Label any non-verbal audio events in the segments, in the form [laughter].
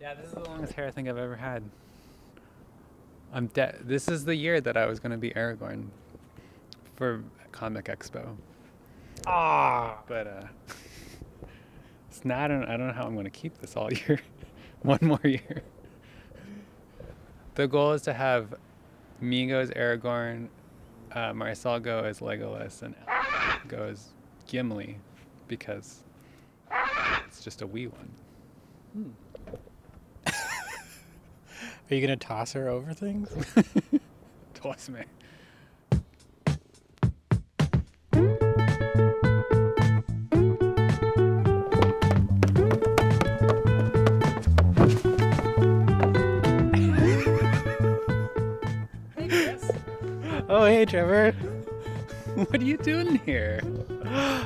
Yeah, this is the longest hair I think I've ever had. I'm dead. This is the year that I was going to be Aragorn for Comic Expo. Ah. But uh [laughs] it's not I don't, I don't know how I'm going to keep this all [laughs] year. One more year. The goal is to have me go as Aragorn, uh, Marcel go as Legolas, and Alex go as Gimli because it's just a wee one. Are you gonna toss her over things? [laughs] Toss me. oh, hey, Trevor. [laughs] What are you doing here?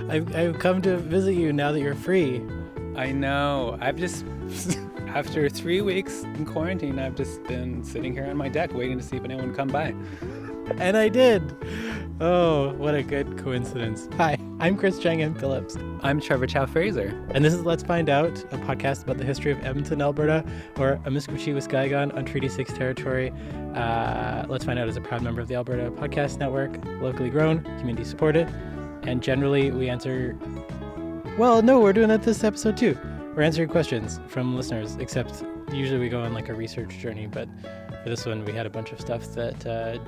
I've, I've come to visit you now that you're free. I know. I've just, [laughs] after three weeks in quarantine, I've just been sitting here on my deck waiting to see if anyone would come by. And I did. Oh, what a good coincidence. Hi, I'm Chris Chang. Phillips, I'm Trevor Chow Fraser. and this is Let's Find Out, a podcast about the history of Edmonton, Alberta, or Amiskwaci, Waskagon on Treaty 6 territory. Uh, Let's Find Out is a proud member of the Alberta Podcast Network, locally grown, community supported, and generally we answer. Well, no, we're doing that this episode too. We're answering questions from listeners, except usually we go on like a research journey, but for this one we had a bunch of stuff that uh,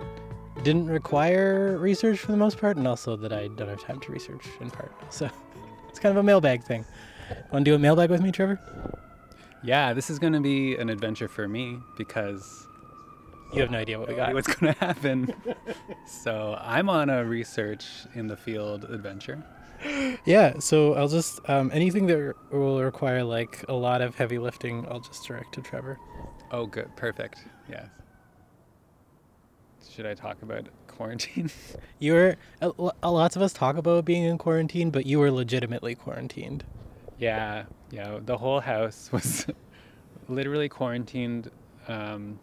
didn't require research for the most part, and also that I don't have time to research in part. So [laughs] it's kind of a mailbag thing. Want to do a mailbag with me, Trevor? Yeah, this is going to be an adventure for me because You have no idea what we got. what's going to happen. so I'm on a research in the field adventure. Yeah, so I'll just um, anything that will require like a lot of heavy lifting, I'll just direct to Trevor. Oh, good. Perfect. Yes. Should I talk about quarantine? [laughs] You were a, a lots of us talk about being in quarantine, but you were legitimately quarantined. yeah, yeah. The whole house [laughs] was literally quarantined. Um,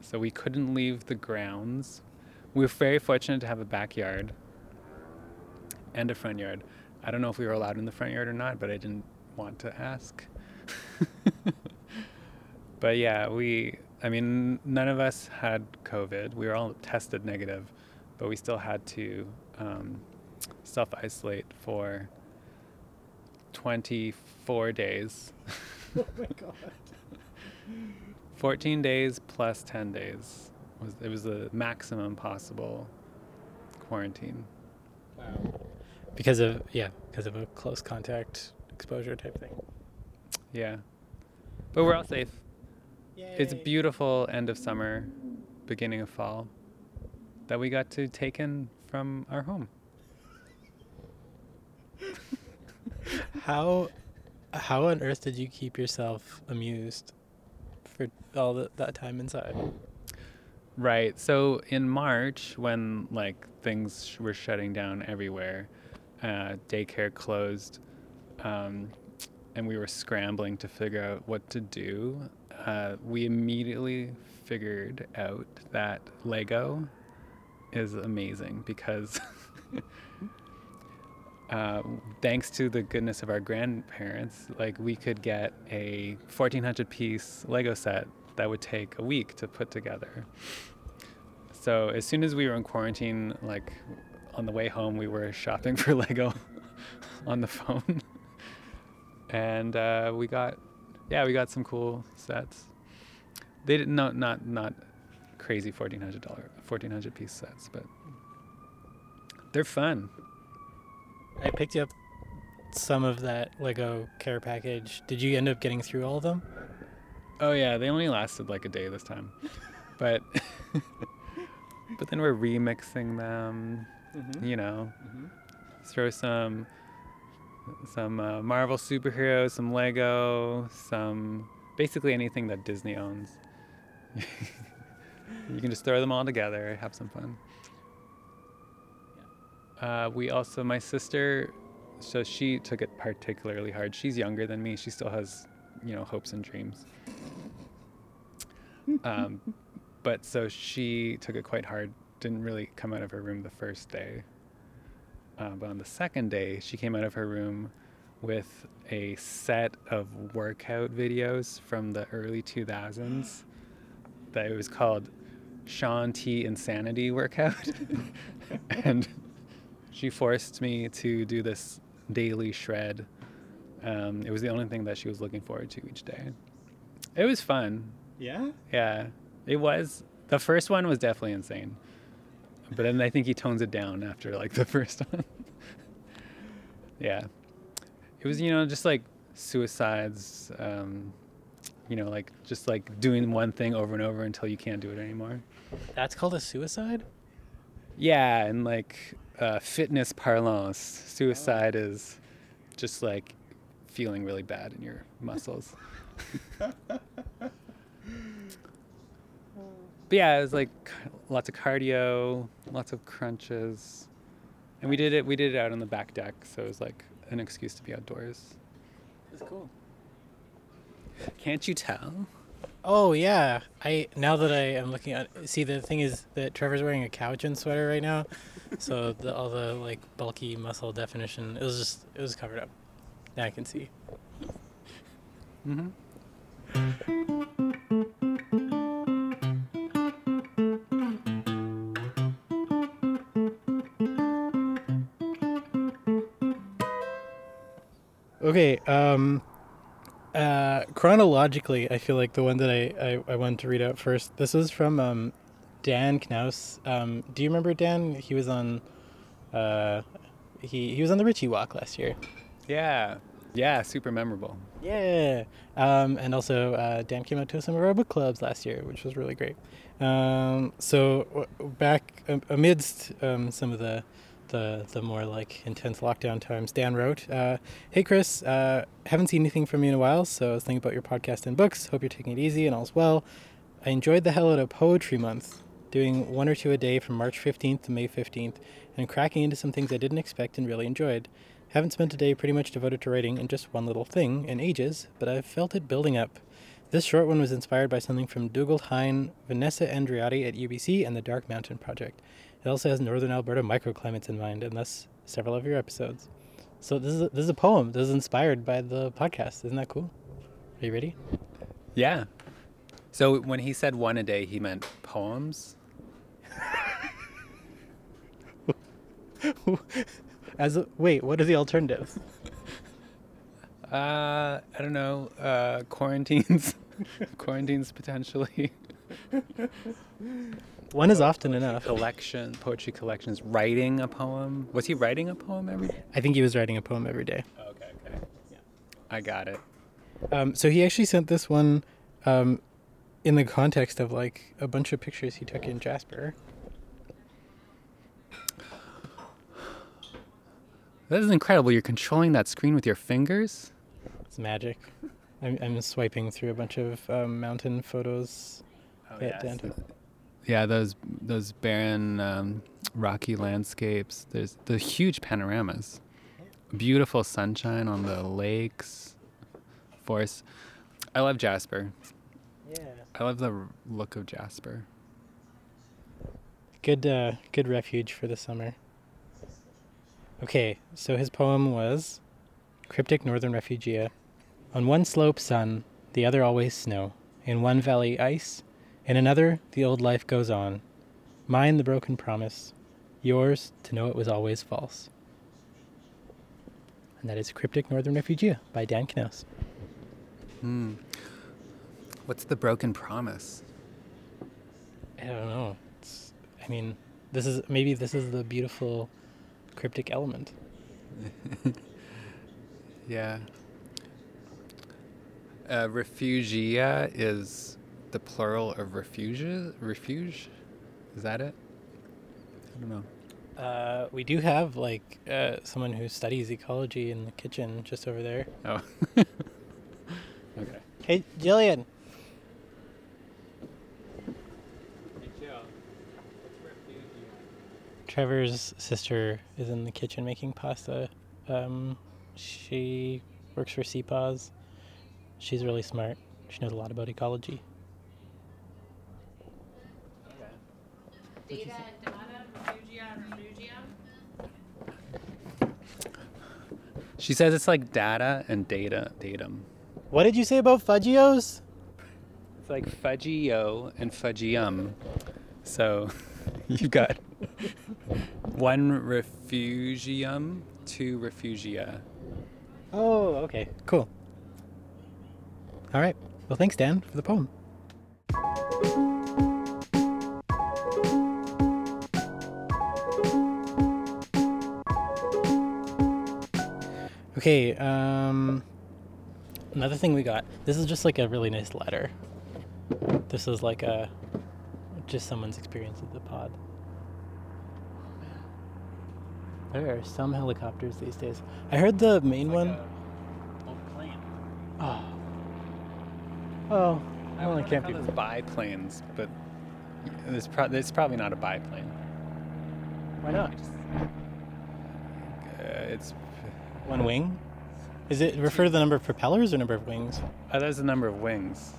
so we couldn't leave the grounds. We were very fortunate to have a backyard and a front yard. I don't know if we were allowed in the front yard or not, but I didn't want to ask. [laughs] but yeah, we, I mean, none of us had COVID. We were all tested negative, but we still had to um, self isolate for 24 days. [laughs] Oh my god. [laughs] 14 days plus 10 days was it was the maximum possible quarantine. Wow. Because of yeah, because of a close contact exposure type thing. Yeah. But we're all safe. It's a beautiful end of summer, beginning of fall that we got to take in from our home. [laughs] How how on earth did you keep yourself amused for all the, that time inside? Right. So in March, when like things sh- were shutting down everywhere, uh, daycare closed, um, and we were scrambling to figure out what to do, uh, we immediately figured out that Lego is amazing because. [laughs] Uh, thanks to the goodness of our grandparents, like we could get a 1400 piece Lego set that would take a week to put together. So as soon as we were in quarantine, like on the way home, we were shopping [laughs] for Lego [laughs] on the phone, and uh, we got, yeah, we got some cool sets. They didn't no, not not crazy fourteen hundred dollar fourteen hundred piece sets, but they're fun. I picked you up some of that Lego care package. Did you end up getting through all of them? Oh yeah, they only lasted like a day this time, but [laughs] but then we're remixing them. You know, throw some some uh, Marvel superheroes, some Lego, some basically anything that Disney owns. [laughs] you can just throw them all together, have some fun. Uh, we also, my sister, so she took it particularly hard. She's younger than me. She still has, you know, hopes and dreams. [laughs] Um, but so she took it quite hard. Didn't really come out of her room the first day. Uh, but on the second day, she came out of her room with a set of workout videos from the early 2000s that it was called Shaun T Insanity Workout. [laughs] and she forced me to do this daily shred. Um, it was the only thing that she was looking forward to each day. It was fun. Yeah. Yeah, it was. The first one was definitely insane. But then I think he tones it down after like the [laughs] first one. yeah. It was, you know, just like suicides, um, you know, like just like doing one thing over and over until you can't do it anymore. That's called a suicide. Yeah, and like uh, fitness parlance, suicide is just like feeling really bad in your muscles. [laughs] But yeah, it was like lots of cardio, lots of crunches, and we did it. We did it out on the back deck, so it was like an excuse to be outdoors. It's cool. Can't you tell? Oh yeah, I now that I am looking at see the thing is that Trevor's wearing a cowichan sweater right now, so [laughs] the, all the like bulky muscle definition it was just it was covered up. Now I can see. Mm-hmm. Okay, um, uh, chronologically, I feel like the one that I, I, I wanted to read out first. This is from um, Dan Knaus. Um, do you remember Dan? He was on, uh, he he was on the Ritchie Walk last year. Yeah, yeah, super memorable. Yeah. Um, and also, uh, Dan came out to some of our book clubs last year, which was really great. Um, so w- back um, amidst um, some of the, the the more like intense lockdown times, Dan wrote, uh, "Hey Chris, uh, haven't seen anything from you in a while, so I was thinking about your podcast and books. Hope you're taking it easy and all's well. I enjoyed the hell out of Poetry Month, doing one or two a day from March 15th to May 15th, and cracking into some things I didn't expect and really enjoyed." Haven't spent a day pretty much devoted to writing in just one little thing in ages, but I've felt it building up. This short one was inspired by something from Dougald Hine, Vanessa Andreotti at UBC, and the Dark Mountain Project. It also has northern Alberta microclimates in mind, and thus several of your episodes. So this is a, this is a poem. This is inspired by the podcast. Isn't that cool? Are you ready? Yeah. So when he said one a day, he meant poems. [laughs] As a, wait, what are the alternatives? Uh, I don't know. Uh, quarantines, [laughs] quarantines potentially. [laughs] One is often enough. Collection, poetry collections. Writing a poem. Was he writing a poem every day? I think he was writing a poem every day. Okay, okay. Yeah. I got it. Um, so he actually sent this one um, in the context of like a bunch of pictures he took in Jasper. That is incredible. You're controlling that screen with your fingers. It's magic. I'm, I'm swiping through a bunch of um, mountain photos. Oh, Yeah. Yeah, those those barren, um, rocky landscapes. There's the huge panoramas. Beautiful sunshine on the lakes, forests. I love Jasper. Yeah. I love the look of Jasper. Good, uh, good refuge for the summer. Okay, so his poem was Cryptic Northern Refugia. On one slope, sun, the other always snow. In one valley, ice. In another, the old life goes on. Mine, the broken promise. Yours, to know it was always false. And that is Cryptic Northern Refugia by Dan Knaus. Hmm. What's the broken promise? I don't know. It's, I mean, this is maybe this is the beautiful cryptic element. [laughs] Yeah. Uh, refugia is the plural of refuges. Refuge, is that it? I don't know. Uh, we do have like uh, someone who studies ecology in the kitchen just over there. Oh. [laughs] okay. Hey, Jillian. Trevor's sister is in the kitchen making pasta. Um, she works for CPAWS. She's really smart. She knows a lot about ecology. Data and data, refugia and refugia. She says it's like data and data datum. What did you say about Fudgios? It's like fudgio and fudgium. So [laughs] you've got one refugium, two refugia. Oh, okay. Cool. All right. Well, thanks, Dan, for the poem. Okay, um, another thing we got. This is just like a really nice letter. This is like a just someone's experience of the pod. There are some helicopters these days. I heard the main one. Oh. Oh. I Well, it can't be. biplanes, but it's, pro- it's probably not a biplane. Why not? Uh, it's One wing? Is it refer to the number of propellers or number of wings? oh, there's a number of wings,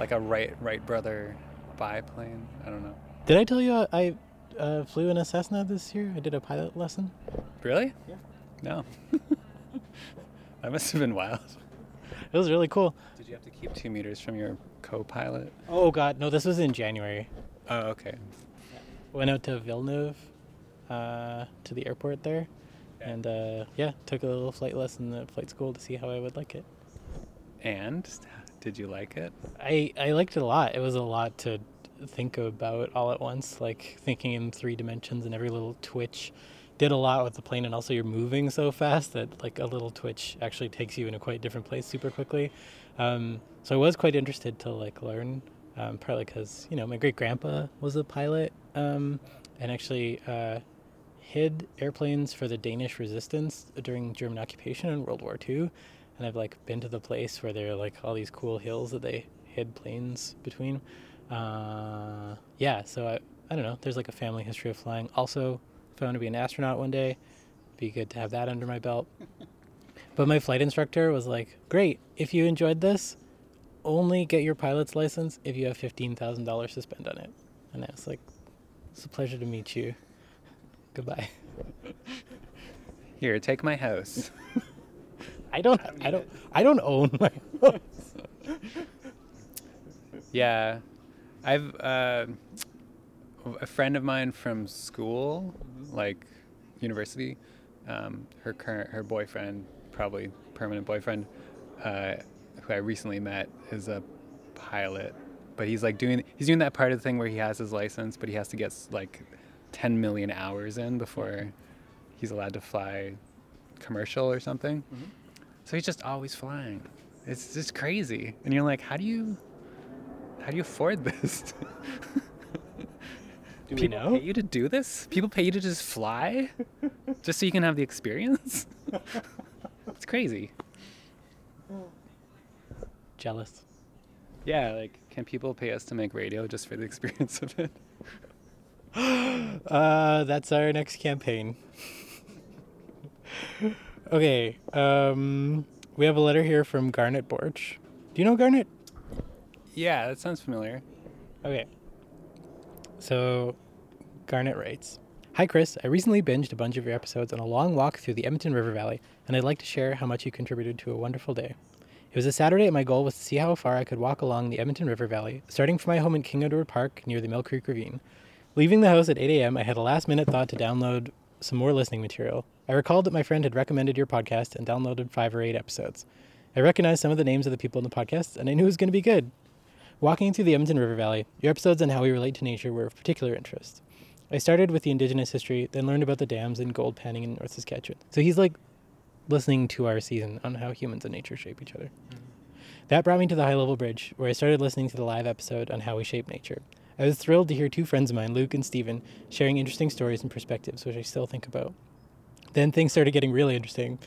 like a Wright Wright brother biplane. I don't know. Did I tell you I, uh, flew in a Cessna this year? I did a pilot lesson. Really? Yeah. No. [laughs] that must have been wild. It was really cool. Did you have to keep two meters from your co-pilot? Oh god, no, this was in January. Oh, okay. Went out to Villeneuve, uh, to the airport there. And uh, yeah, took a little flight lesson at flight school to see how I would like it. And did you like it? I I liked it a lot. It was a lot to think about all at once, like thinking in three dimensions and every little twitch did a lot with the plane and also you're moving so fast that like a little twitch actually takes you in a quite different place super quickly. Um, so I was quite interested to like learn, um, partly because you know my great grandpa was a pilot um, and actually uh, hid airplanes for the Danish resistance during German occupation in World War II. And I've like been to the place where there are like all these cool hills that they hid planes between. Uh, yeah, so I, I don't know. There's like a family history of flying. Also, if I want to be an astronaut one day, be good to have that under my belt. [laughs] but my flight instructor was like, "Great, if you enjoyed this, only get your pilot's license if you have fifteen thousand dollars to spend on it." And I was like, "It's a pleasure to meet you. Goodbye." Here, take my house. [laughs] I don't. I don't. I don't own my house. Yeah, I've uh, a friend of mine from school, like university. Um, her current her boyfriend, probably permanent boyfriend, uh, who I recently met, is a pilot. But he's like doing he's doing that part of the thing where he has his license, but he has to get like 10 million hours in before mm-hmm. he's allowed to fly commercial or something. Mm-hmm. So he's just always flying. It's just crazy. And you're like, how do you how do you afford this? [laughs] Do we know? pay you to do this? People pay you to just fly? [laughs] just so you can have the experience? [laughs] it's crazy. Jealous. Yeah, like can people pay us to make radio just for the experience of it? [gasps] Uh, that's our next campaign. [laughs] okay. Um, we have a letter here from Garnet Borch. Do you know Garnet? Yeah, that sounds familiar. Okay. So, Garnet writes Hi, Chris. I recently binged a bunch of your episodes on a long walk through the Edmonton River Valley, and I'd like to share how much you contributed to a wonderful day. It was a Saturday, and my goal was to see how far I could walk along the Edmonton River Valley, starting from my home in King Edward Park near the Mill Creek Ravine. Leaving the house at 8 a.m., I had a last minute thought to download some more listening material. I recalled that my friend had recommended your podcast and downloaded five or eight episodes. I recognized some of the names of the people in the podcast, and I knew it was going to be good. Walking through the Edmonton River Valley, your episodes on how we relate to nature were of particular interest. I started with the Indigenous history, then learned about the dams and gold panning in North Saskatchewan. So he's like listening to our season on how humans and nature shape each other. Mm-hmm. That brought me to the High Level Bridge, where I started listening to the live episode on how we shape nature. I was thrilled to hear two friends of mine, Luke and Stephen, sharing interesting stories and perspectives, which I still think about. Then things started getting really interesting.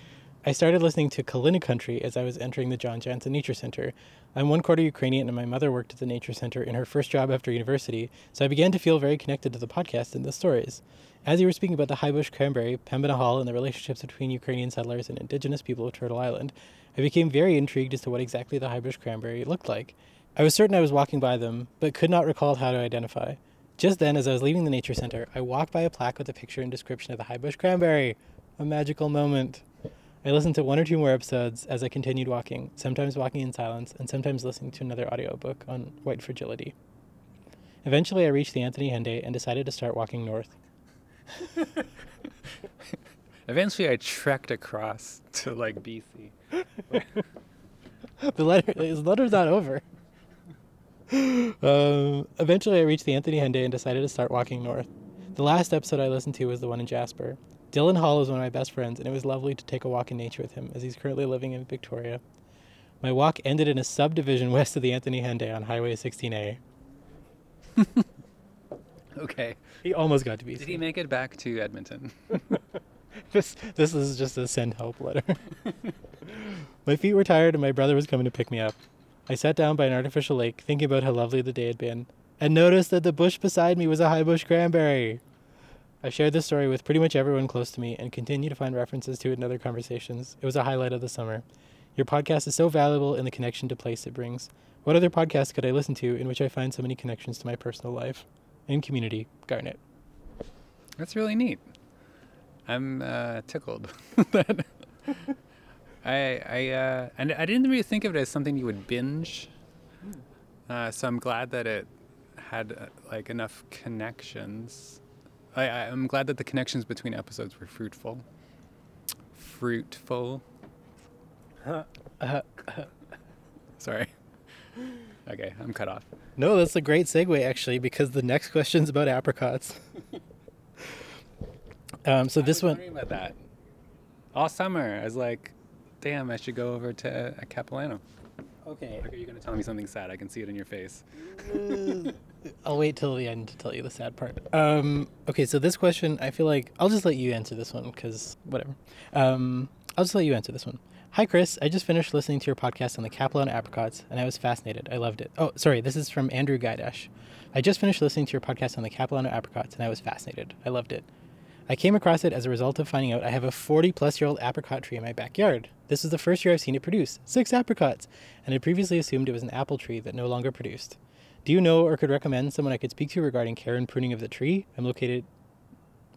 I started listening to Kalyna Country as I was entering the John Janzen Nature Center. I'm one quarter Ukrainian, and my mother worked at the Nature Center in her first job after university, so I began to feel very connected to the podcast and the stories. As you were speaking about the high bush cranberry, Pembina Hall, and the relationships between Ukrainian settlers and indigenous people of Turtle Island, I became very intrigued as to what exactly the high bush cranberry looked like. I was certain I was walking by them, but could not recall how to identify. Just then, as I was leaving the Nature Center, I walked by a plaque with a picture and description of the high bush cranberry. A magical moment. I listened to one or two more episodes as I continued walking, sometimes walking in silence, and sometimes listening to another audiobook on white fragility. Eventually, I reached the Anthony Henday and decided to start walking north. [laughs] Eventually, I trekked across to like BC. [laughs] the letter, his letter's not over. [laughs] Um, eventually, I reached the Anthony Henday and decided to start walking north. The last episode I listened to was the one in Jasper. Dylan Hall is one of my best friends, and it was lovely to take a walk in nature with him as he's currently living in Victoria. My walk ended in a subdivision [laughs] west of the Anthony Henday on Highway 16A. [laughs] Okay. He almost got to BC. Did he make it back to Edmonton? this this is just a send help letter. my feet were tired and my brother was coming to pick me up. I sat down by an artificial lake, thinking about how lovely the day had been, and noticed that the bush beside me was a high bush cranberry. I shared this story with pretty much everyone close to me and continue to find references to it in other conversations. It was a highlight of the summer. Your podcast is so valuable in the connection to place it brings. What other podcast could I listen to in which I find so many connections to my personal life and community? Garnet. That's really neat. I'm uh, tickled. [laughs] that I I uh, and I didn't really think of it as something you would binge. Uh, so I'm glad that it had uh, like enough connections. I, I I'm glad that the connections between episodes were fruitful. Fruitful. [laughs] Sorry. Okay, I'm cut off. No, that's a great segue actually, because the next question's about apricots. [laughs] um, so I this was one, about that. All summer, I was like, "Damn, I should go over to uh, Capilano." okay, Like, are you gonna tell me something sad? I can see it in your face. [laughs] I'll wait till the end to tell you the sad part. Um, okay, so this question, I feel like I'll just let you answer this one because whatever. Um, I'll just let you answer this one. Hi, Chris. I just finished listening to your podcast on the Capilano apricots, and I was fascinated. I loved it. Oh, sorry, this is from Andrew Gaidash. I just finished listening to your podcast on the Capilano apricots, and I was fascinated. I loved it. I came across it as a result of finding out I have a 40 plus year old apricot tree in my backyard. This is the first year I've seen it produce six apricots, and I previously assumed it was an apple tree that no longer produced. Do you know or could recommend someone I could speak to regarding care and pruning of the tree? I'm located,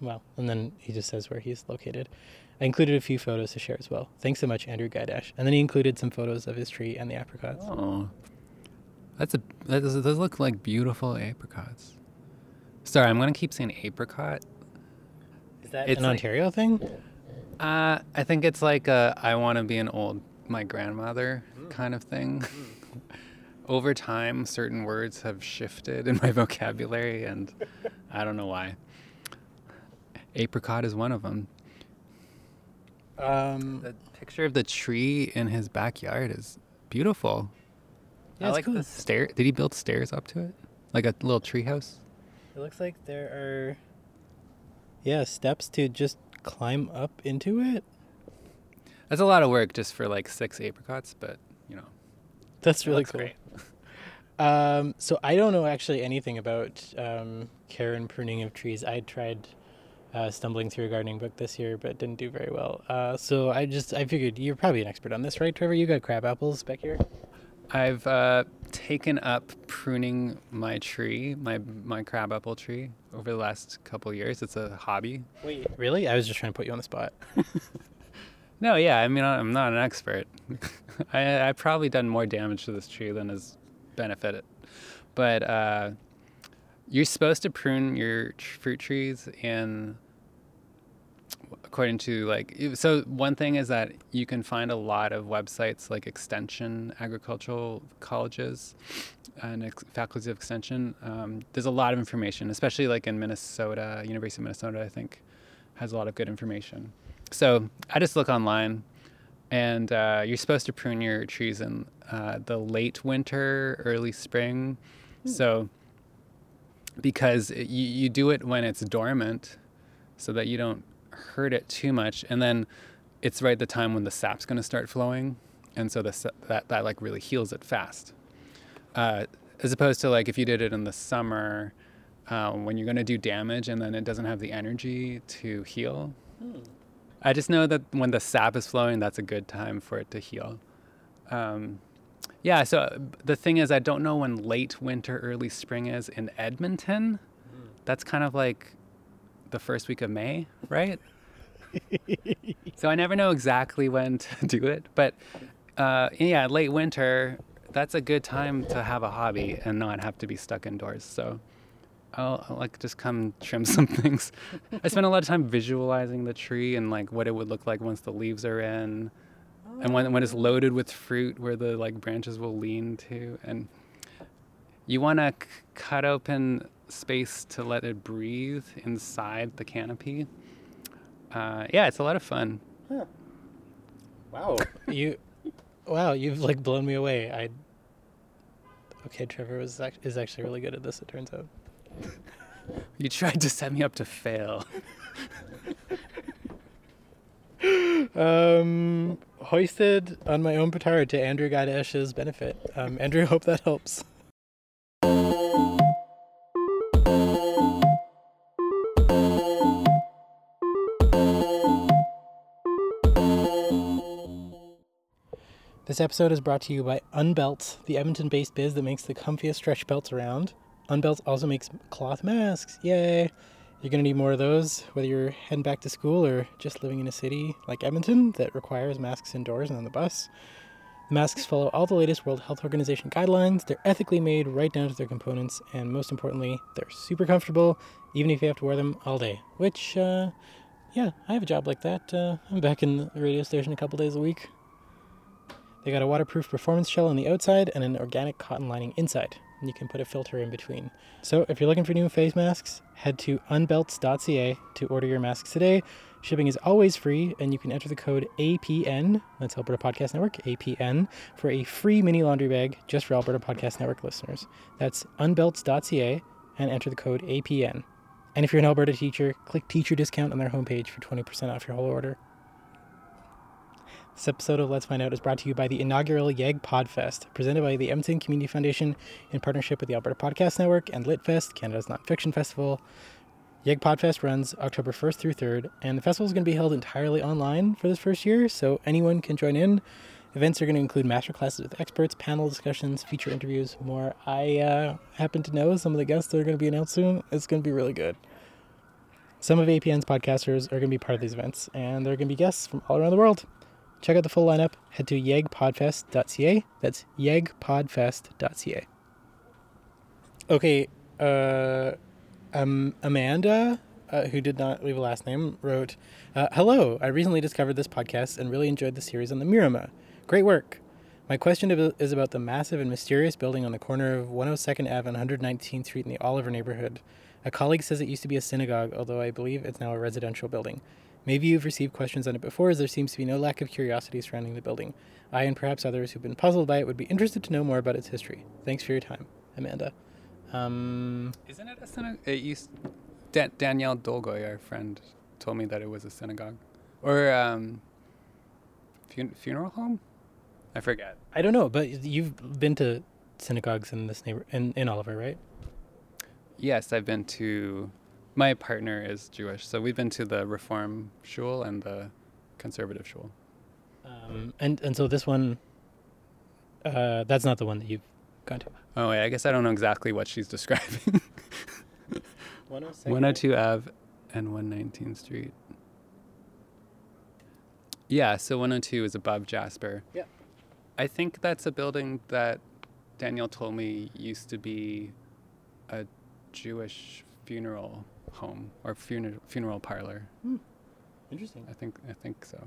well, and then he just says where he's located. I included a few photos to share as well. Thanks so much, Andrew Gaidash. And then he included some photos of his tree and the apricots. Oh, that's a those look like beautiful apricots. Sorry, I'm gonna keep saying apricot. Is that It's an like- Ontario thing? Uh, I think it's like a I want to be an old my grandmother kind of thing. [laughs] Over time, certain words have shifted in my [laughs] vocabulary, and I don't know why. Apricot is one of them. Um, The picture of the tree in his backyard is beautiful. Yeah, I like cool. the stair. Did he build stairs up to it, like a little tree house? it looks like there are, yeah, steps to just climb up into it. That's a lot of work just for like six apricots, but you know, That's really cool. great. [laughs] Um, so I don't know actually anything about um, care and pruning of trees. I tried uh, stumbling through a gardening book this year, but didn't do very well. Uh, so I just I figured you're probably an expert on this, right, Trevor? You got crab apples back here. I've uh, taken up pruning my tree, my my crabapple tree, over the last couple of years. It's a hobby. Wait, really? I was just trying to put you on the spot. [laughs] No, yeah, I mean I'm not an expert. [laughs] I I've probably done more damage to this tree than has benefited. But uh, you're supposed to prune your tr- fruit trees in according to like so one thing is that you can find a lot of websites like extension agricultural colleges and ex- faculties of extension. Um, there's a lot of information especially like in minnesota university of minnesota i think has a lot of good information. So i just look online and uh, you're supposed to prune your trees in uh, the late winter early spring. So because it, you, you do it when it's dormant so that you don't hurt it too much and then it's right the time when the sap's going to start flowing and so the, that, that like really heals it fast. Uh, as opposed to like if you did it in the summer uh, when you're going to do damage and then it doesn't have the energy to heal i just know that when the sap is flowing that's a good time for it to heal. Um, yeah so uh, the thing is i don't know when late winter early spring is in edmonton. That's kind of like the first week of may right [laughs] so I never know exactly when [laughs] to do it. But uh, yeah, late winter, that's a good time to have a hobby and not have to be stuck indoors. So I'll, I'll like just come trim [laughs] some things. I spend a lot of time visualizing the tree and like what it would look like once the leaves are in, and when when it's loaded with fruit, where the like branches will lean to, and you want to c- cut open space to let it breathe inside the canopy. Uh, yeah, it's a lot of fun. Wow. [laughs] you, wow, you've like blown me away. I. Okay, Trevor was act- is actually really good at this. It turns out. [laughs] You tried to set me up to fail. [laughs] Um, hoisted on my own petard to Andrew Gaidash's benefit. Um, Andrew, hope that helps. This episode is brought to you by Unbelt, the Edmonton based biz that makes the comfiest stretch belts around. Unbelt also makes cloth masks. Yay! You're going to need more of those, whether you're heading back to school or just living in a city like Edmonton that requires masks indoors and on the bus. The masks follow all the latest World Health Organization guidelines. They're ethically made right down to their components, and most importantly, they're super comfortable, even if you have to wear them all day. Which, uh, yeah, I have a job like that. Uh, I'm back in the radio station a couple days a week. They got a waterproof performance shell on the outside and an organic cotton lining inside, and you can put a filter in between. So if you're looking for new face masks, head to unbelts.ca to order your masks today. Shipping is always free, and you can enter the code APN, that's Alberta Podcast Network, APN, for a free mini laundry bag just for Alberta Podcast Network listeners. That's unbelts.ca and enter the code APN. And if you're an Alberta teacher, click teacher discount on their homepage for 20% off your whole order. This episode of Let's Find Out is brought to you by the inaugural YEG Podfest, presented by the Edmonton Community Foundation in partnership with the Alberta Podcast Network and LitFest, Canada's nonfiction festival. YEG Podfest runs October 1st through 3rd, and the festival is going to be held entirely online for this first year, so anyone can join in. Events are going to include masterclasses with experts, panel discussions, feature interviews, more. I uh, happen to know some of the guests that are going to be announced soon. It's going to be really good. Some of APN's podcasters are going to be part of these events, and they're going to be guests from all around the world. Check out the full lineup. Head to yegpodfest.ca. That's yegpodfest.ca. Okay, uh, um, Amanda, uh, who did not leave a last name, wrote, uh, "Hello, I recently discovered this podcast and really enjoyed the series on the Mirama. Great work. My question is about the massive and mysterious building on the corner of 102nd Ave and 119th Street in the Oliver neighborhood. A colleague says it used to be a synagogue, although I believe it's now a residential building. Maybe you've received questions on it before, as there seems to be no lack of curiosity surrounding the building. I and perhaps others who've been puzzled by it would be interested to know more about its history. Thanks for your time, Amanda." Um, Isn't it a synagogue? It used. Da- Danielle Dolgoy, our friend, told me that it was a synagogue, or um, fun- funeral home. I forget. I don't know, but you've been to synagogues in this neighbor in, in Oliver, right? Yes, I've been to. My partner is Jewish, so we've been to the Reform shul and the conservative shul. Um, and and so this one, uh, that's not the one that you've gone to. Oh wait, I guess I don't know exactly what she's [laughs] describing. 102. 102 Ave and 119th Street. Yeah, so 102 is above Jasper. Yeah. I think that's a building that Daniel told me used to be a Jewish funeral home or funeral funeral parlor. Interesting. I think I think so.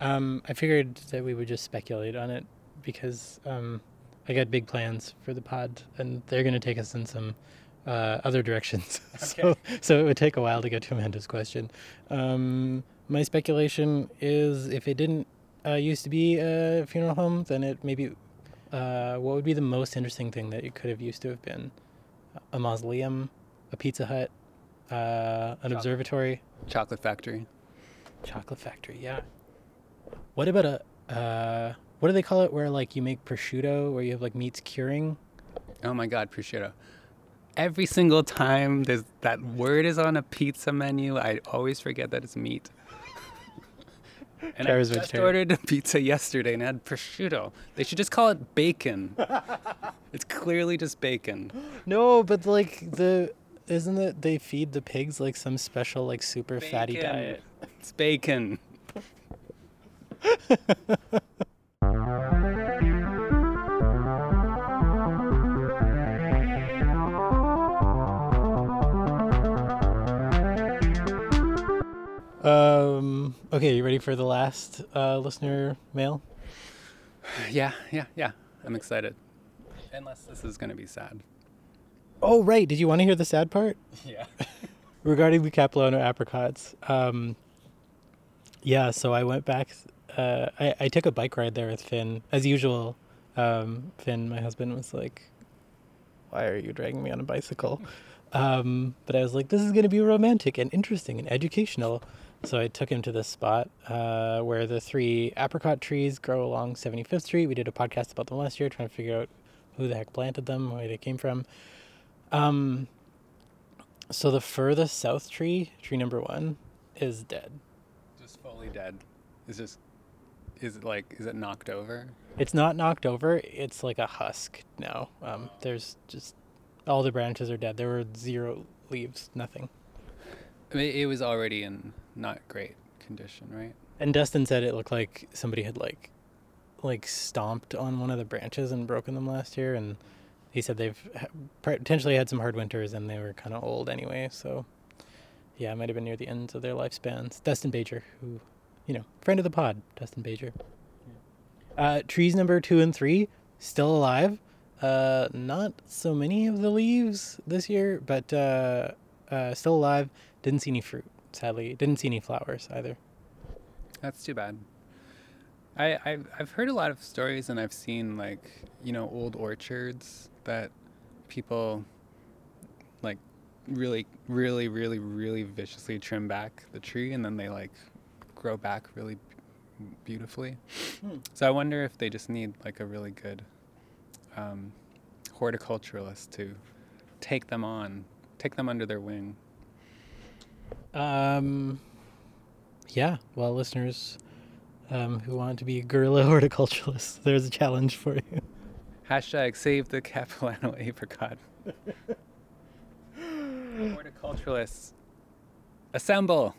Um, I figured that we would just speculate on it because um, I got big plans for the pod, and they're going to take us in some uh, other directions. [laughs] so, so it would take a while to get to Amanda's question. Um, my speculation is if it didn't uh, used to be a funeral home, then it maybe uh, what would be the most interesting thing that it could have used to have been? A mausoleum, a Pizza Hut, uh, an Chocolate. observatory. Chocolate factory. Chocolate factory, yeah. What about a uh what do they call it where like you make prosciutto where you have like meats curing? Oh my god, prosciutto. Every single time there's that word is on a pizza menu, I always forget that it's meat. and I just vegetarian. ordered a pizza yesterday and had prosciutto. They should just call it bacon. [laughs] it's clearly just bacon. No, but like the isn't it they feed the pigs like some special like super fatty diet? It's bacon. [laughs] Um, okay, you ready for the last uh, listener mail? [sighs] Yeah, yeah, yeah. I'm excited. Unless this is going to be sad. Oh, right. Did you want to hear the sad part? [laughs] Yeah. [laughs] regarding the Capilano apricots, um, yeah, so I went back. Uh, I, I took a bike ride there with Finn, as usual. Um, Finn, my husband, was like, "Why are you dragging me on a bicycle?" Um, but I was like, "This is going to be romantic and interesting and educational." So I took him to this spot uh, where the three apricot trees grow along 75th Street. We did a podcast about them last year, trying to figure out who the heck planted them, where they came from. Um, so the furthest south tree, tree number one, is dead. Just fully dead. Is just is it like is it knocked over? It's not knocked over. It's like a husk now. Um, there's just all the branches are dead. There were zero leaves, nothing. I mean, it was already in not great condition, right? And Dustin said it looked like somebody had like, like stomped on one of the branches and broken them last year. And he said they've potentially had some hard winters and they were kind of old anyway. So, yeah, it might have been near the ends of their lifespans. Dustin Bajer, who, you know, friend of the pod, Dustin Bajer. Uh, trees number two and three still alive. Uh, not so many of the leaves this year, but uh, uh, still alive. Didn't see any fruit, sadly. Didn't see any flowers either. That's too bad. I I've, I've heard a lot of stories and I've seen like you know old orchards that people like really really really really viciously trim back the tree and then they like grow back really b- beautifully. Hmm. So I wonder if they just need like a really good um, horticulturalist to take them on, take them under their wing. Um, yeah. Well, listeners um, who want to be guerrilla [laughs] horticulturalists, there's a challenge for you. Hashtag save the Capilano [laughs] apricot. Horticulturalists, assemble!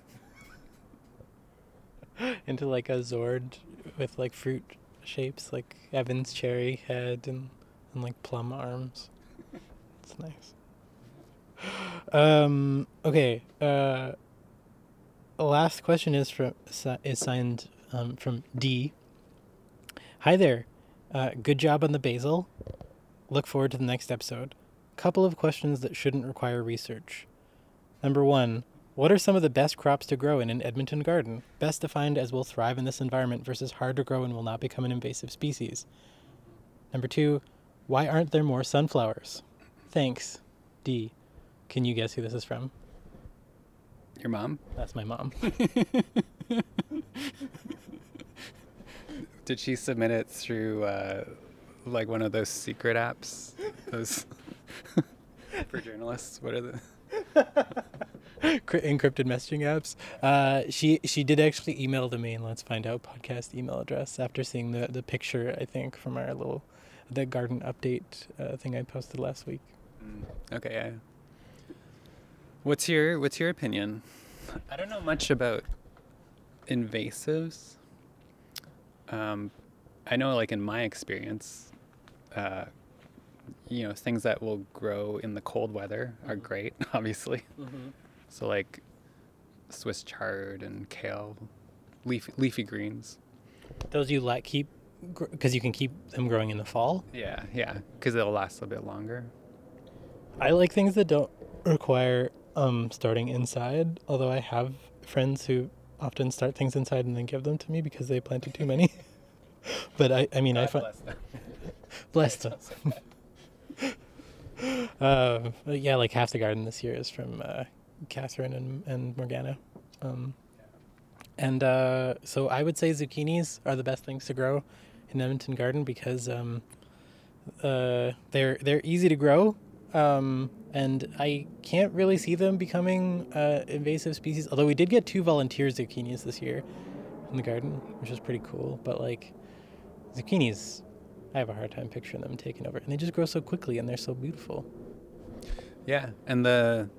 [laughs] Into like a Zord with like fruit shapes, like Evan's cherry head and, and like plum arms. It's nice. Um. Okay. Uh. Last question is from is signed um, from D. Hi there. Uh, good job on the basil. Look forward to the next episode. Couple of questions that shouldn't require research. Number one, what are some of the best crops to grow in an Edmonton garden? Best defined as will thrive in this environment versus hard to grow and will not become an invasive species. Number two, why aren't there more sunflowers? Thanks. D. Can you guess who this is from? Your mom? That's my mom. [laughs] [laughs] Did she submit it through uh, like one of those secret apps? Those [laughs] for journalists? What are the? [laughs] Encrypted messaging apps. Uh, she she did actually email the main Let's Find Out podcast email address after seeing the, the picture, I think, from our little the garden update uh, thing I posted last week. Mm, Okay, yeah. What's your What's your opinion? I don't know much about invasives. Um, I know, like in my experience, uh, you know, things that will grow in the cold weather are Mhm. great. [laughs] Obviously, so like Swiss chard and kale, leafy leafy greens. Those you let keep because you can keep them growing in the fall. Yeah, yeah, because it'll last a bit longer. I like things that don't require um, starting inside. Although I have friends who often start things inside and then give them to me because they planted too many. [laughs] but I, I mean, I God find bless them. [laughs] bless them. [laughs] But yeah, like half the garden this year is from uh, Catherine and, and Morgana. Um, and uh, so I would say zucchinis are the best things to grow in Edmonton Garden because um, uh, they're they're easy to grow, um, and I can't really see them becoming uh, invasive species. Although we did get two volunteer zucchinis this year in the garden, which was pretty cool. But like zucchinis, I have a hard time picturing them taking over, and they just grow so quickly and they're so beautiful. Yeah, and the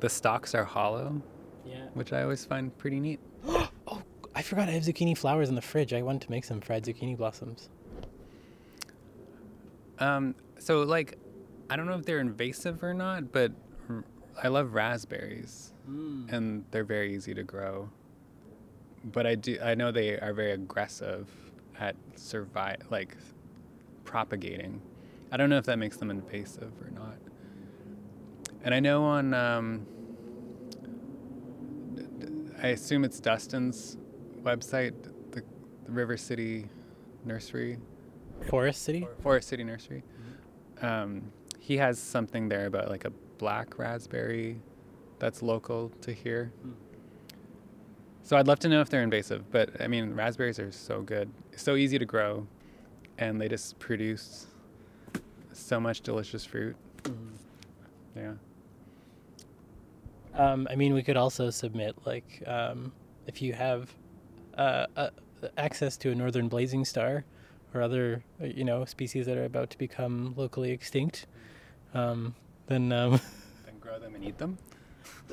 the stalks are hollow, Yeah. which I always find pretty neat. [gasps] Oh, I forgot I have zucchini flowers in the fridge. I want to make some fried zucchini blossoms. Um, so like, I don't know if they're invasive or not, but I love raspberries, and they're very easy to grow. But I do I know they are very aggressive at survive like propagating. I don't know if that makes them invasive or not. And I know on um, d- d- I assume it's Dustin's website, the, the River City Nursery Forest City? Forest City Nursery. Um, he has something there about like a black raspberry that's local to here. So I'd love to know if they're invasive, but I mean, raspberries are so good, so easy to grow, and they just produce so much delicious fruit. Yeah. Um, I mean, we could also submit like um, if you have uh, uh, access to a northern blazing star or other uh, you know species that are about to become locally extinct, um, then um, [laughs] Then grow them and eat them.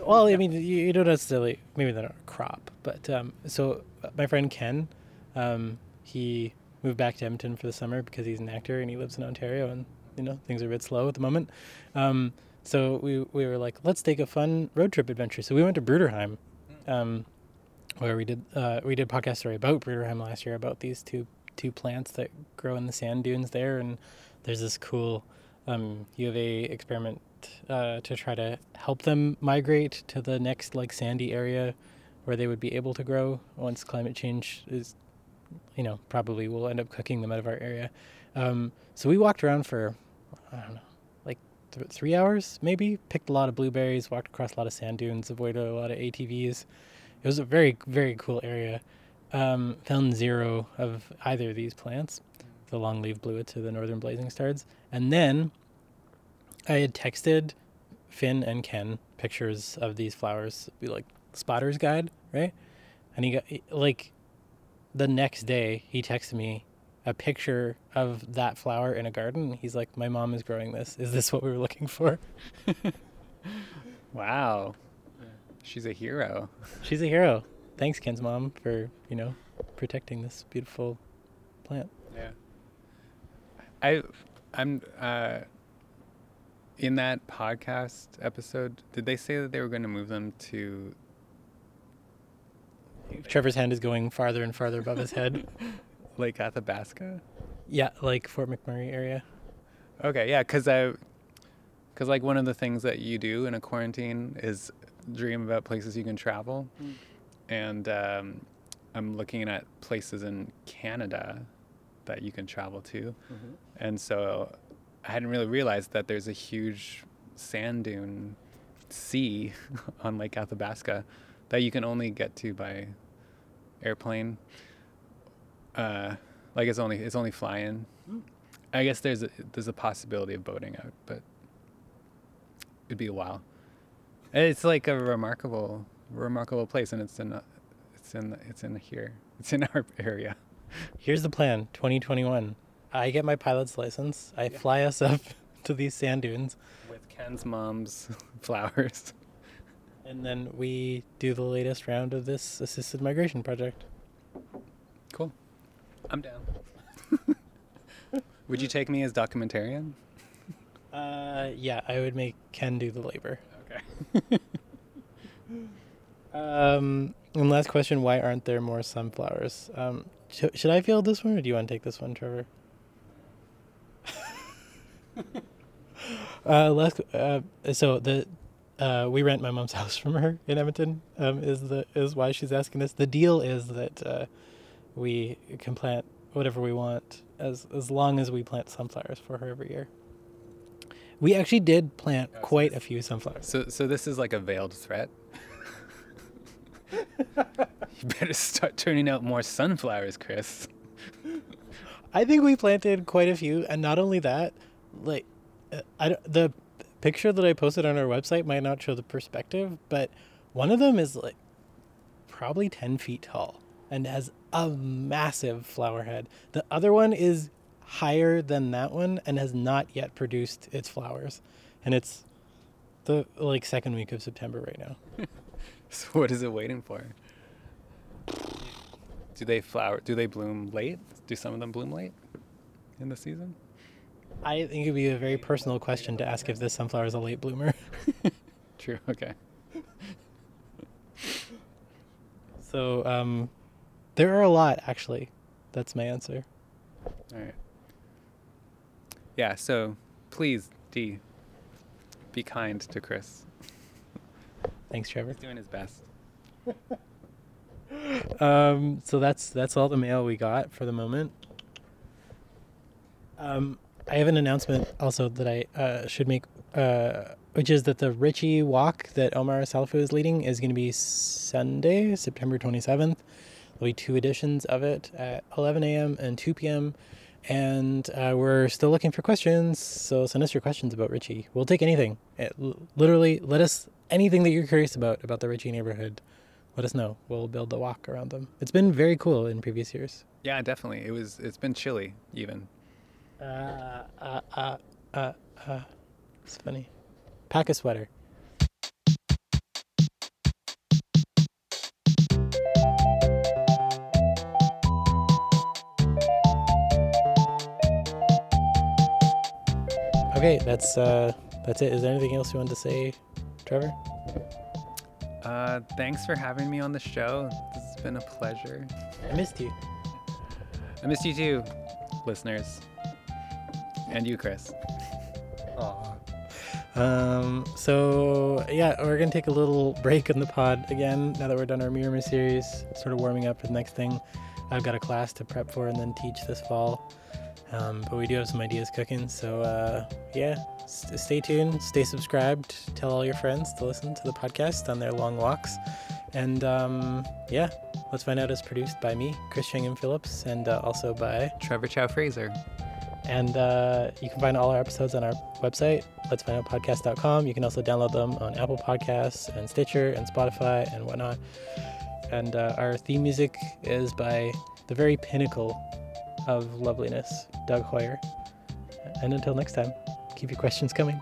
well, I mean, you, you don't necessarily maybe they're not a crop, but um, so uh, my friend Ken, um, he moved back to Edmonton for the summer because he's an actor and he lives in Ontario, and you know things are a bit slow at the moment. Um, so we we were like, let's take a fun road trip adventure. So we went to Bruderheim, um, where we did uh, we did a podcast story about Bruderheim last year about these two two plants that grow in the sand dunes there, and there's this cool um, U of A experiment uh, to try to help them migrate to the next like sandy area where they would be able to grow once climate change is, you know, probably will end up cooking them out of our area. Um, so we walked around for, I don't know, like th- three hours maybe. Picked a lot of blueberries, walked across a lot of sand dunes, avoided a lot of ATVs. It was a very very cool area. Um, found zero of either of these plants, the longleaf bluets to the northern blazing stars, and then I had texted Finn and Ken pictures of these flowers, be like spotter's guide, right? And he got like the next day he texted me a picture of that flower in a garden. He's like, "My mom is growing this. Is this what we were looking for?" [laughs] Wow. She's a hero. She's a hero. Thanks, Ken's mom, for you know protecting this beautiful plant. Yeah. I I'm uh in that podcast episode, did they say that they were going to move them to Trevor's hand is going farther and farther above his head. [laughs] Lake Athabasca? Yeah, like Fort McMurray area. Okay, yeah, cuz I cuz like one of the things that you do in a quarantine is dream about places you can travel. And um I'm looking at places in Canada that you can travel to. And so I hadn't really realized that there's a huge sand dune sea [laughs] on Lake Athabasca that you can only get to by airplane. Uh, like it's only it's only flying. I guess there's a, there's a possibility of boating out, but it'd be a while. And It's like a remarkable remarkable place, and it's in a, it's in it's in here. It's in our [laughs] area. Here's the plan 2021. I get my pilot's license. I fly us up [laughs] to these sand dunes, with Ken's mom's [laughs] flowers. and then we do the latest round of this assisted migration project. Cool. I'm down. Would you take me as documentarian? Uh, yeah, I would make Ken do the labor. Okay. [laughs] Um, and last question: Why aren't there more sunflowers? Um, should I field this one, or do you want to take this one, Trevor? [laughs] uh, last. Uh, so the. Uh, we rent my mom's [laughs] house from her in Edmonton. Um, is the is why she's asking this. The deal is that uh, we can plant whatever we want as as long as we plant sunflowers for her every year. We actually did plant Oh, so quite a few sunflowers. So so this is like a veiled threat. [laughs] you [laughs] better start turning out more sunflowers, Chris. I think we planted quite a few, and not only that, like, uh, I the picture that I posted on our website might not show the perspective, but one of them is like probably ten feet tall and has a massive flower head. The other one is higher than that one and has not yet produced its flowers, and it's the like second week of September right now. [laughs] So what is it waiting for? Do they flower? Do they bloom late? Do some of them bloom late in the season? I think it'd be a very personal question to ask if this sunflower is a late bloomer. [laughs] True. Okay. [laughs] So um, there are a lot actually. That's my answer. All right. Yeah. So please, D, be kind to Chris. Thanks, Trevor. He's doing his best. [laughs] Um, so that's that's all the mail we got for the moment. Um, I have an announcement also that I uh, should make, uh, which is that the Ritchie walk that Omar Salafu is leading is going to be Sunday, September 27th. There'll be two editions of it at 11 a.m. and 2 p.m. And uh, we're still looking for questions, so send us your questions about Ritchie. We'll take anything. It, literally, let us anything that you're curious about about the Ritchie neighborhood. Let us know. We'll build the walk around them. It's been very cool in previous years. Yeah, definitely. It was. It's been chilly even. Uh, uh, uh, uh, uh. It's funny. Pack a sweater. Okay, that's uh, that's it. Is there anything else you wanted to say, Trevor? Uh, thanks for having me on the show. This has been a pleasure. I missed you. I missed you too, listeners, and you, Chris. Um, so yeah, we're gonna take a little break in the pod again now that we're done our Mirror series, sort of warming up for the next thing. I've got a class to prep for and then teach this fall. Um, but we do have some ideas cooking, so uh, yeah, stay tuned, stay subscribed, tell all your friends to listen to the podcast on their long walks, and um, yeah, let's find out is produced by me, Chris Chang-Yen Phillips, and uh, also by Trevor Chow Fraser. and uh, you can find all our episodes on our website, let's find out podcast.com. You can also download them on Apple Podcasts and Stitcher and Spotify and whatnot. And uh, our theme music is by the very pinnacle of loveliness, Doug Hoyer. And until next time, keep your questions coming.